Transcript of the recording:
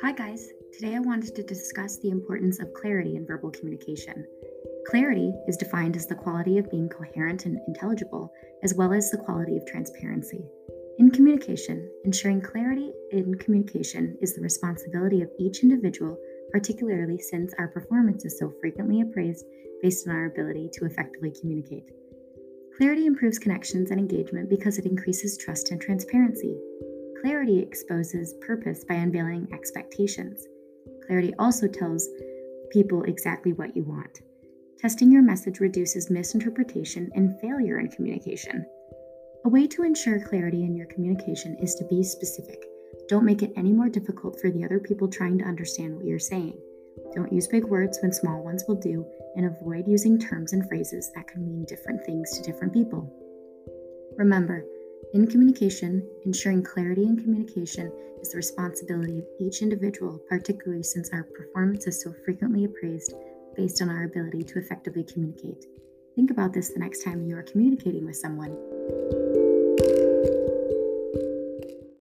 Hi, guys. Today I wanted to discuss the importance of clarity in verbal communication. Clarity is defined as the quality of being coherent and intelligible, as well as the quality of transparency. In communication, ensuring clarity in communication is the responsibility of each individual, particularly since our performance is so frequently appraised based on our ability to effectively communicate. Clarity improves connections and engagement because it increases trust and transparency. Clarity exposes purpose by unveiling expectations. Clarity also tells people exactly what you want. Testing your message reduces misinterpretation and failure in communication. A way to ensure clarity in your communication is to be specific. Don't make it any more difficult for the other people trying to understand what you're saying. Don't use big words when small ones will do, and avoid using terms and phrases that can mean different things to different people. Remember, in communication, ensuring clarity in communication is the responsibility of each individual, particularly since our performance is so frequently appraised based on our ability to effectively communicate. Think about this the next time you are communicating with someone.